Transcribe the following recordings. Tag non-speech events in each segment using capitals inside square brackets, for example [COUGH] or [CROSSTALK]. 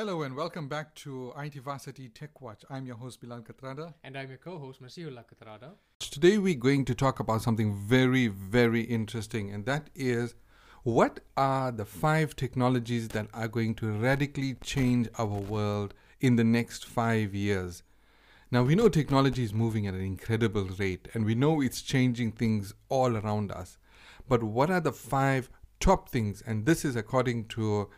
Hello and welcome back to IT Varsity Tech Watch. I'm your host Bilal Katrada. And I'm your co-host Masihullah Katrada. Today we're going to talk about something very, very interesting, and that is what are the five technologies that are going to radically change our world in the next five years? Now, we know technology is moving at an incredible rate, and we know it's changing things all around us. But what are the five top things? And this is according to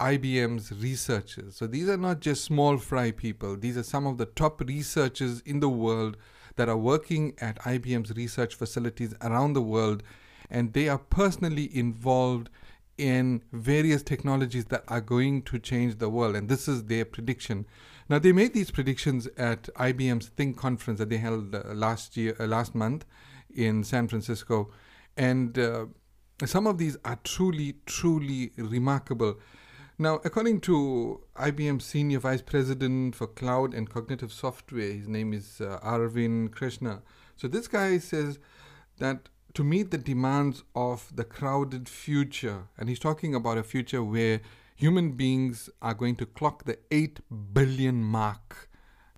IBM's researchers. So these are not just small fry people, these are some of the top researchers in the world that are working at IBM's research facilities around the world, and they are personally involved in various technologies that are going to change the world, and this is their prediction. Now, they made these predictions at IBM's Think conference that they held uh, last year, uh, last month in San Francisco, and uh, some of these are truly, truly remarkable. Now, according to IBM Senior Vice President for Cloud and Cognitive Software, his name is uh, Arvind Krishna. So, this guy says that to meet the demands of the crowded future, and he's talking about a future where human beings are going to clock the 8 billion mark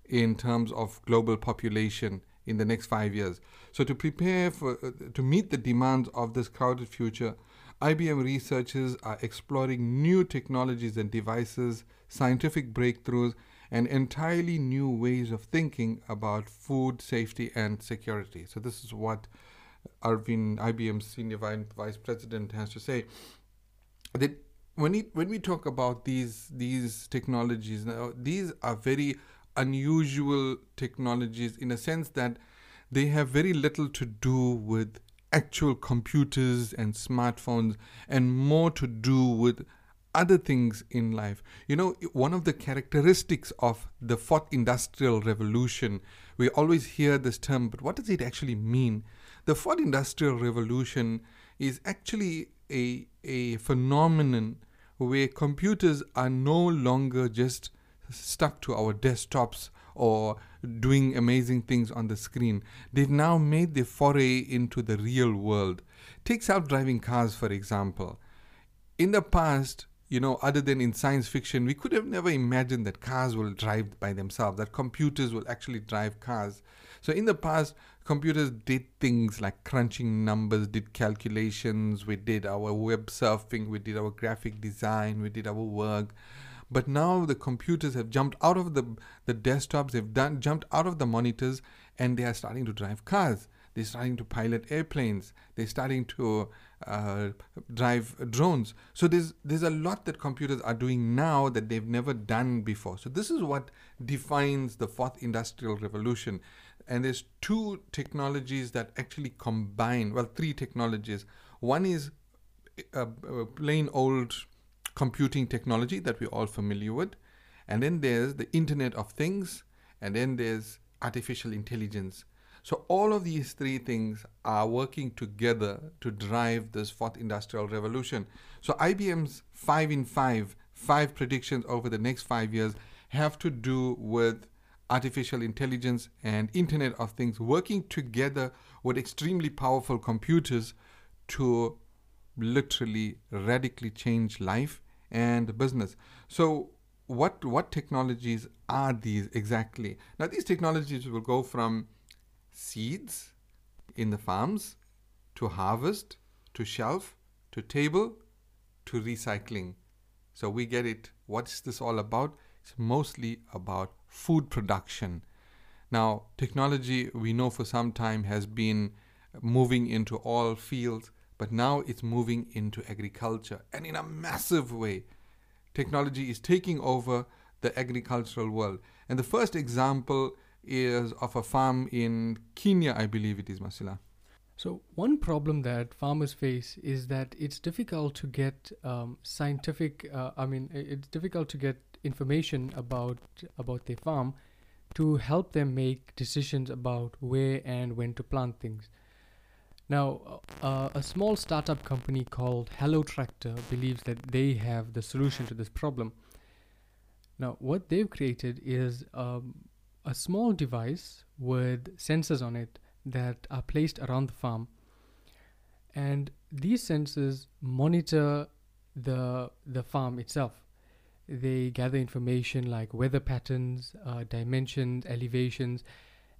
in terms of global population in the next five years. So, to prepare for, uh, to meet the demands of this crowded future, IBM researchers are exploring new technologies and devices, scientific breakthroughs, and entirely new ways of thinking about food safety and security. So, this is what Arvind, IBM's senior vice president, has to say. That when, he, when we talk about these, these technologies, now, these are very unusual technologies in a sense that they have very little to do with actual computers and smartphones and more to do with other things in life. You know, one of the characteristics of the fourth industrial revolution, we always hear this term, but what does it actually mean? The fourth industrial revolution is actually a, a phenomenon where computers are no longer just stuck to our desktops or doing amazing things on the screen. They've now made the foray into the real world. Take self driving cars, for example. In the past, you know, other than in science fiction, we could have never imagined that cars will drive by themselves, that computers will actually drive cars. So in the past, computers did things like crunching numbers, did calculations, we did our web surfing, we did our graphic design, we did our work. But now the computers have jumped out of the, the desktops, they've done, jumped out of the monitors, and they are starting to drive cars. They're starting to pilot airplanes. They're starting to uh, drive drones. So there's there's a lot that computers are doing now that they've never done before. So this is what defines the fourth industrial revolution. And there's two technologies that actually combine. Well, three technologies. One is a, a plain old computing technology that we're all familiar with. And then there's the Internet of Things, and then there's artificial intelligence. So all of these three things are working together to drive this fourth industrial revolution. So IBM's five in five, five predictions over the next five years have to do with artificial intelligence and Internet of Things working together with extremely powerful computers to literally radically change life and business. So what what technologies are these exactly? Now these technologies will go from seeds in the farms to harvest to shelf to table to recycling. So we get it. What's this all about? It's mostly about food production. Now, technology we know for some time has been moving into all fields but now it's moving into agriculture and in a massive way. Technology is taking over the agricultural world. And the first example is of a farm in Kenya, I believe it is, Masila. So, one problem that farmers face is that it's difficult to get um, scientific, uh, I mean, it's difficult to get information about, about their farm to help them make decisions about where and when to plant things. Now, uh, a small startup company called Hello Tractor believes that they have the solution to this problem. Now, what they've created is um, a small device with sensors on it that are placed around the farm. And these sensors monitor the, the farm itself. they gather information like weather patterns, uh, dimensions, elevations,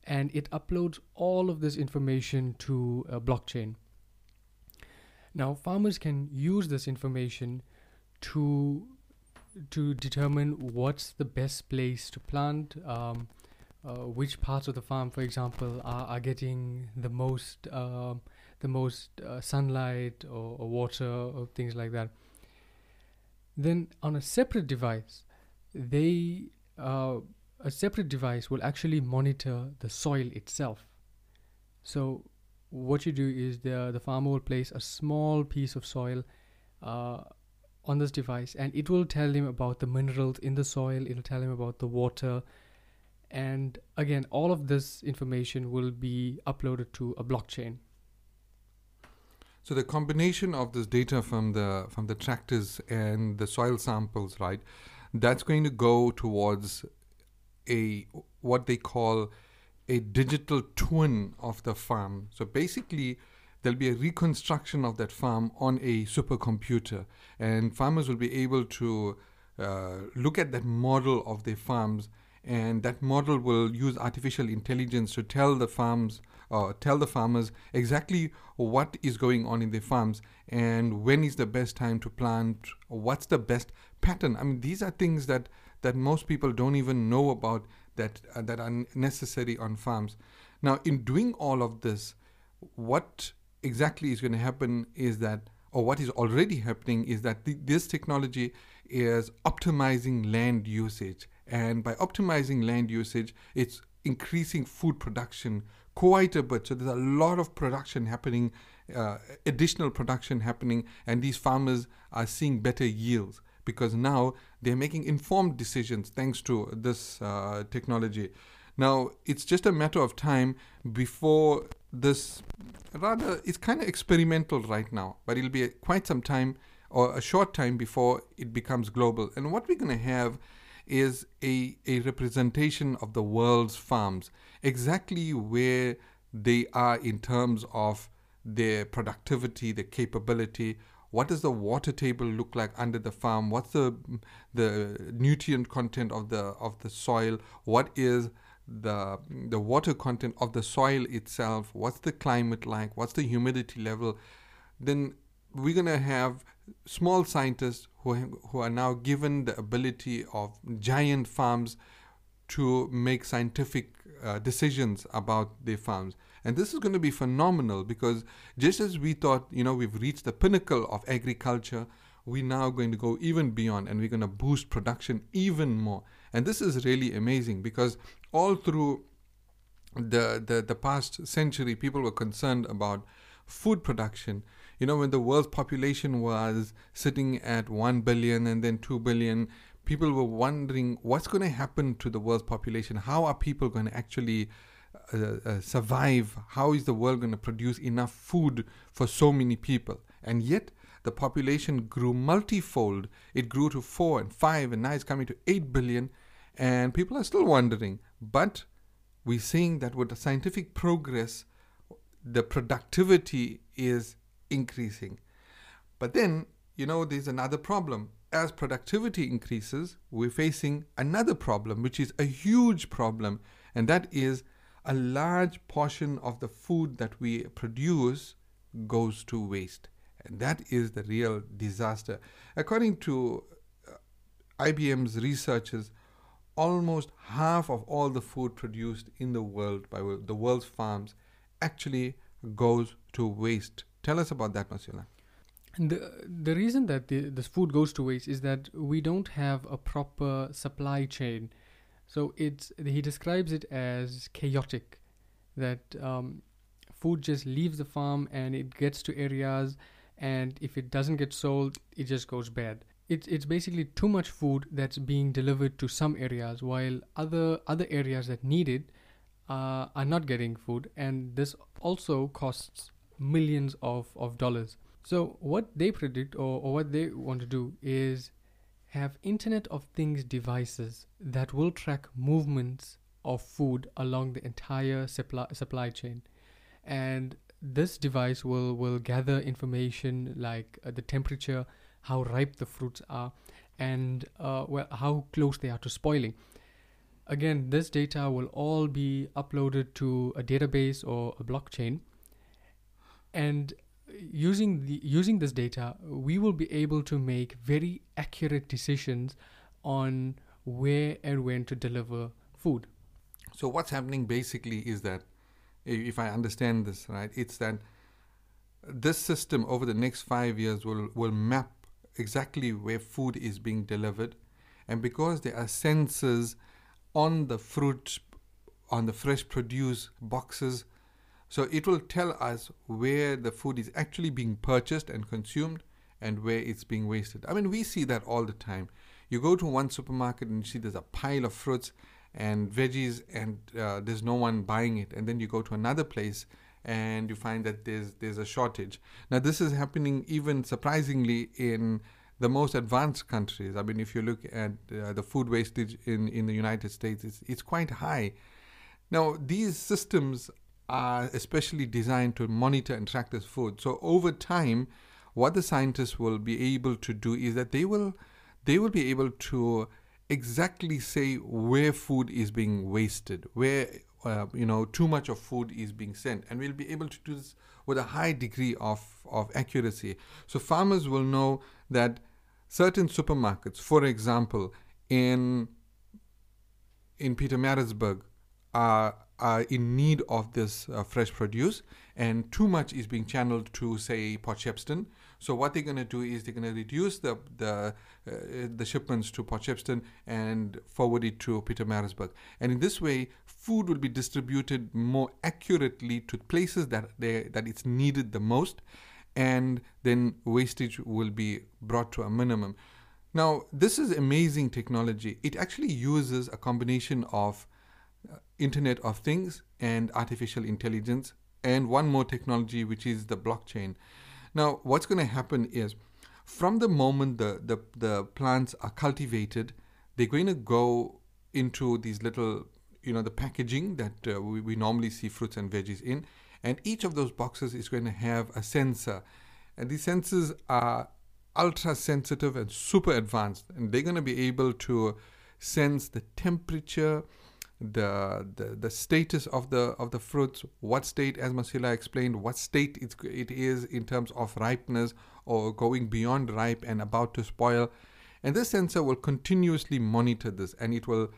and it uploads all of this information to a blockchain. Now, farmers can use this information to to determine what's the best place to plant, um, uh, which parts of the farm, for example, are, are getting the most uh, the most uh, sunlight or, or, water or things like that. Then on a separate device, they uh, a separate device will actually monitor the soil itself. So what you do is the the farmer will place a small piece of soil uh, on this device and it will tell him about the minerals in the soil it'll tell him about the water and again all of this information will be uploaded to a blockchain so the combination of this data from the from the tractors and the soil samples right that's going to go towards a what they call a digital twin of the farm. So basically there'll be a reconstruction of that farm on a supercomputer, and farmers will be able to uh, look at that model of their farms, and that model will use artificial intelligence to tell the farms uh, tell the farmers exactly what is going on in their farms and when is the best time to plant what's the best pattern. I mean these are things that that most people don't even know about that uh, that are necessary on farms now in doing all of this what exactly is going to happen is that, or what is already happening is that the, this technology is optimizing land usage. And by optimizing land usage, it's increasing food production quite a bit. So there's a lot of production happening, uh, additional production happening, and these farmers are seeing better yields because now they're making informed decisions thanks to this uh, technology. Now, it's just a matter of time before this rather it's kind of experimental right now but it'll be quite some time or a short time before it becomes global and what we're going to have is a, a representation of the world's farms exactly where they are in terms of their productivity their capability what does the water table look like under the farm? What's the the nutrient content of the of the soil? What is the the water content of the soil itself? What's the climate like? What's the humidity level? Then we're going to have small scientists who who are now given the ability of giant farms to make scientific uh, decisions about their farms and this is going to be phenomenal because just as we thought you know we've reached the pinnacle of agriculture we're now going to go even beyond and we're going to boost production even more and this is really amazing because all through the, the, the past century, people were concerned about food production. You know, when the world's population was sitting at 1 billion and then 2 billion, people were wondering what's going to happen to the world's population? How are people going to actually Uh, uh, survive? How is the world going to produce enough food for so many people? And yet, the population grew multifold. It grew to 4 and 5, and now it's coming to 8 billion. And people are still wondering but we're seeing that with the scientific progress, the productivity is increasing. But then, you know, there's another problem. As productivity increases, we're facing another problem, which is a huge problem, and that is a large portion of the food that we produce goes to waste. And that is the real disaster. According to uh, IBM's researchers, almost half of all the food produced in the world by the world's farms actually goes to waste. Tell us about that, Masula. The, the reason that the, this food goes to waste is that we don't have a proper supply chain. So it's he describes it as chaotic, that um, food just leaves the farm and it gets to areas, and if it doesn't get sold, it just goes bad. It's it's basically too much food that's being delivered to some areas while other other areas that need it uh, are not getting food and this also costs millions of, of dollars. So what they predict or, or what they want to do is have internet of things devices that will track movements of food along the entire supply, supply chain and this device will will gather information like uh, the temperature how ripe the fruits are and uh, well, how close they are to spoiling. Again, this data will all be uploaded to a database or a blockchain, and using the using this data, we will be able to make very accurate decisions on where and when to deliver food. So what's happening basically is that, if I understand this right, it's that this system over the next five years will will map exactly where food is being delivered, and because there are sensors on the fruit, on the fresh produce boxes, so it will tell us where the food is actually being purchased and consumed and where it's being wasted. I mean, we see that all the time. You go to one supermarket and you see there's a pile of fruits and veggies and uh, there's no one buying it. And then you go to another place and you find that there's there's a shortage. Now this is happening even surprisingly in the most advanced countries. I mean, if you look at uh, the food wastage in, in the United States, it's, it's quite high. Now, these systems are especially designed to monitor and track this food. So over time, what the scientists will be able to do is that they will they will be able to exactly say where food is being wasted, where uh, you know too much of food is being sent, and we'll be able to do this with a high degree of of accuracy. So farmers will know that certain supermarkets, for example, in in Pietermaritzburg, are are in need of this uh, fresh produce, and too much is being channeled to, say, Port Shepstone. So what they're going to do is they're going to reduce the the uh, the shipments to Port Shepstone and forward it to Pietermaritzburg. And in this way, food will be distributed more accurately to places that they that it's needed the most, and then wastage will be brought to a minimum. Now, this is amazing technology. It actually uses a combination of Internet of Things and artificial intelligence, and one more technology, which is the blockchain. Now, what's going to happen is from the moment the, the, the plants are cultivated, they're going to go into these little, you know, the packaging that uh, we, we normally see fruits and veggies in. And each of those boxes is going to have a sensor. And these sensors are ultra sensitive and super advanced. And they're going to be able to sense the temperature, the, the the status of the of the fruits, what state, as Masila explained, what state it's, it is in terms of ripeness or going beyond ripe and about to spoil, and this sensor will continuously monitor this, and it will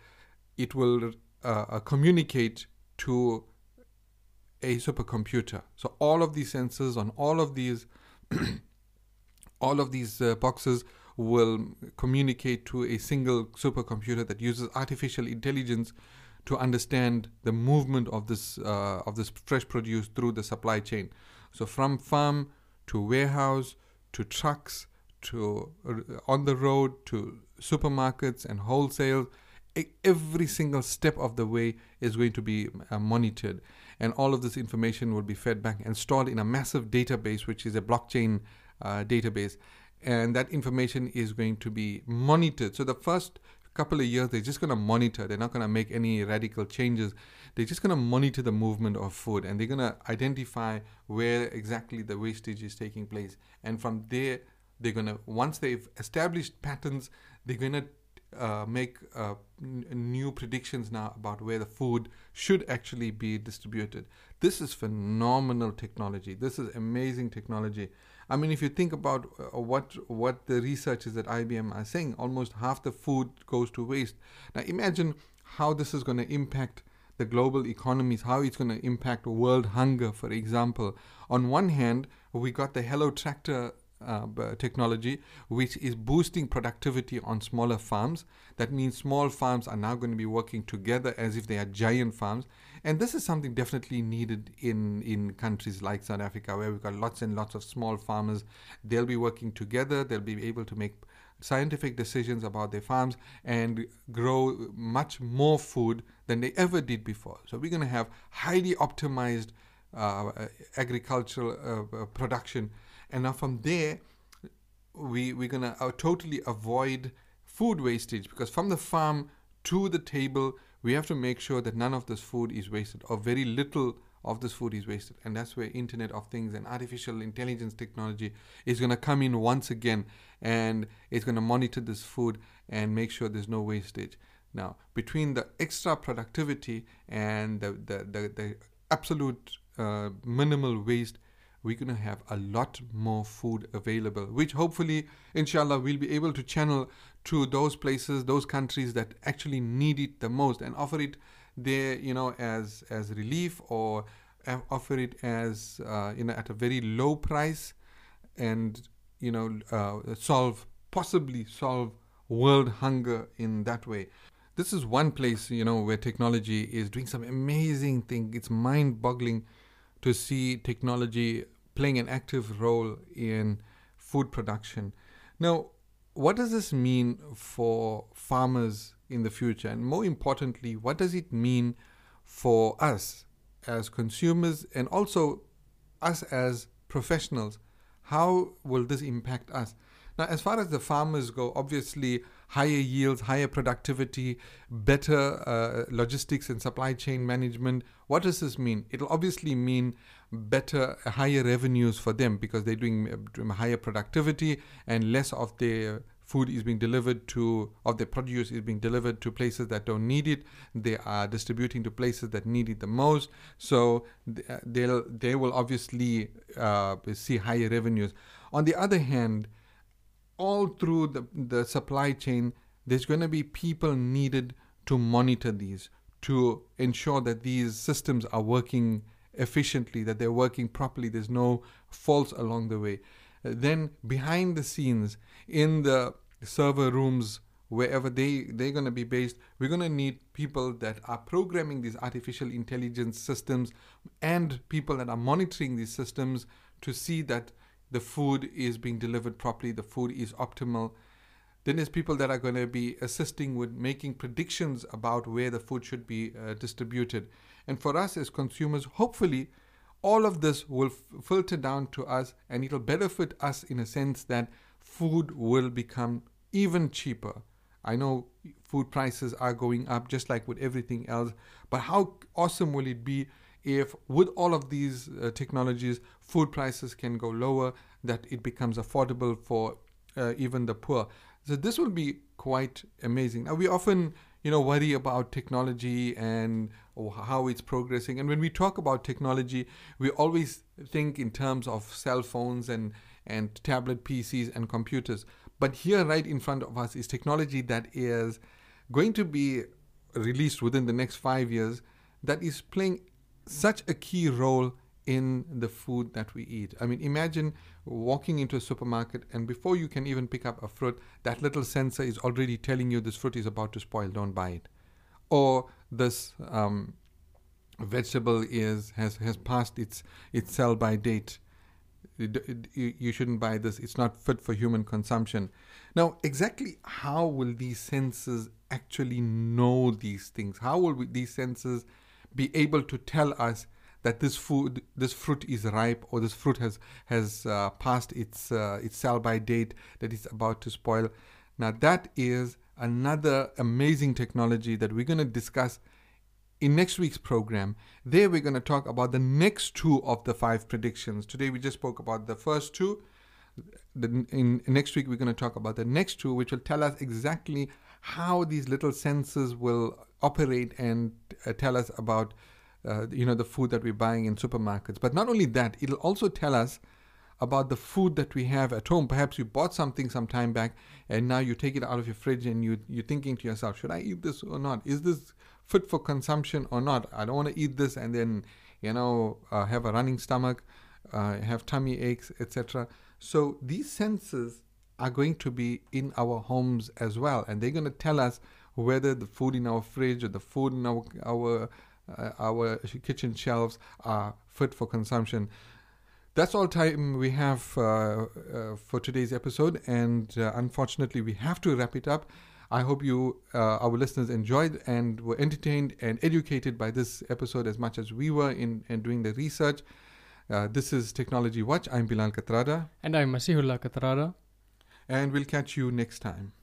it will uh, uh communicate to a supercomputer. So all of these sensors on all of these [CLEARS THROAT] all of these uh, boxes will communicate to a single supercomputer that uses artificial intelligence to understand the movement of this uh, of this fresh produce through the supply chain. So from farm to warehouse to trucks to uh, on the road to supermarkets and wholesale every single step of the way is going to be uh, monitored. And all of this information will be fed back and stored in a massive database which is a blockchain uh, database. And that information is going to be monitored. So the first couple of years, they're just going to monitor. They're not going to make any radical changes. They're just going to monitor the movement of food and they're going to identify where exactly the wastage is taking place. And from there, they're going to, once they've established patterns, they're going to uh, make uh, n- new predictions now about where the food should actually be distributed. This is phenomenal technology. This is amazing technology. I mean, if you think about uh, what what the researchers at IBM are saying, almost half the food goes to waste. Now, imagine how this is going to impact the global economies, how it's going to impact world hunger, for example. On one hand, we got the Hello Tractor technology, which is boosting productivity on smaller farms. That means small farms are now going to be working together as if they are giant farms. And this is something definitely needed in, in countries like South Africa, where we've got lots and lots of small farmers. They'll be working together, they'll be able to make scientific decisions about their farms and grow much more food than they ever did before. So we're going to have highly optimized uh, agricultural uh, production and now from there, we, we're going to uh, totally avoid food wastage because from the farm to the table, we have to make sure that none of this food is wasted or very little of this food is wasted. And that's where Internet of Things and artificial intelligence technology is going to come in once again and it's going to monitor this food and make sure there's no wastage. Now, between the extra productivity and the, the, the, the absolute uh, minimal waste, we're going to have a lot more food available, which hopefully, inshallah, we'll be able to channel to those places, those countries that actually need it the most and offer it there, you know, as, as relief or offer it as, uh, you know, at a very low price and, you know, uh, solve, possibly solve world hunger in that way. This is one place you know where technology is doing some amazing thing. It's mind boggling to see technology playing an active role in food production. Now what does this mean for farmers in the future? And more importantly what does it mean for us as consumers and also us as professionals? How will this impact us? Now as far as the farmers go obviously higher yields, higher productivity, better uh, logistics and supply chain management. What does this mean? It'll obviously mean better, higher revenues for them because they're doing uh, higher productivity and less of their food is being delivered to, of their produce is being delivered to places that don't need it. They are distributing to places that need it the most. So uh, they'll, they will obviously uh, see higher revenues. On the other hand, all through the, the supply chain, there's going to be people needed to monitor these, to ensure that these systems are working efficiently, that they're working properly, there's no faults along the way. Then, behind the scenes, in the server rooms, wherever they, they're going to be based, we're going to need people that are programming these artificial intelligence systems and people that are monitoring these systems to see that the food is being delivered properly, the food is optimal. Then there's people that are going to be assisting with making predictions about where the food should be uh, distributed. And for us as consumers, hopefully, all of this will f- filter down to us and it'll benefit us in a sense that food will become even cheaper. I know food prices are going up just like with everything else, but how awesome will it be if with all of these uh, technologies food prices can go lower that it becomes affordable for uh, even the poor. So this will be quite amazing. Now we often you know worry about technology and how it's progressing. And when we talk about technology we always think in terms of cell phones and and tablet PCs and computers. But here right in front of us is technology that is going to be released within the next 5 years that is playing such a key role in the food that we eat. I mean, imagine walking into a supermarket and before you can even pick up a fruit, that little sensor is already telling you this fruit is about to spoil, don't buy it. Or this um, vegetable is has, has passed its its sell by date. You shouldn't buy this. It's not fit for human consumption. Now, exactly how will these sensors actually know these things? How will we, these sensors be able to tell us that this food, this fruit is ripe, or this fruit has has uh, passed its uh, its sell by date, that it's about to spoil. Now that is another amazing technology that we're going to discuss in next week's program. There we're going to talk about the next two of the five predictions. Today we just spoke about the first two. The, in next week we're going to talk about the next two, which will tell us exactly how these little sensors will operate and uh, tell us about uh, you know the food that we're buying in supermarkets. But not only that it'll also tell us about the food that we have at home. Perhaps you bought something some time back and now you take it out of your fridge and you you're thinking to yourself should i eat this or not? Is this fit for consumption or not? I don't want to eat this and then you know uh, have a running stomach uh, have tummy aches etc so these senses are going to be in our homes as well and they're going to tell us whether the food in our fridge or the food in our our uh, our kitchen shelves are fit for consumption. That's all time we have uh, uh, for today's episode, and uh, unfortunately, we have to wrap it up. I hope you, uh, our listeners, enjoyed and were entertained and educated by this episode as much as we were in, in doing the research. Uh, this is Technology Watch. I'm Bilal Katrada. And I'm Masihullah Katrada. And we'll catch you next time.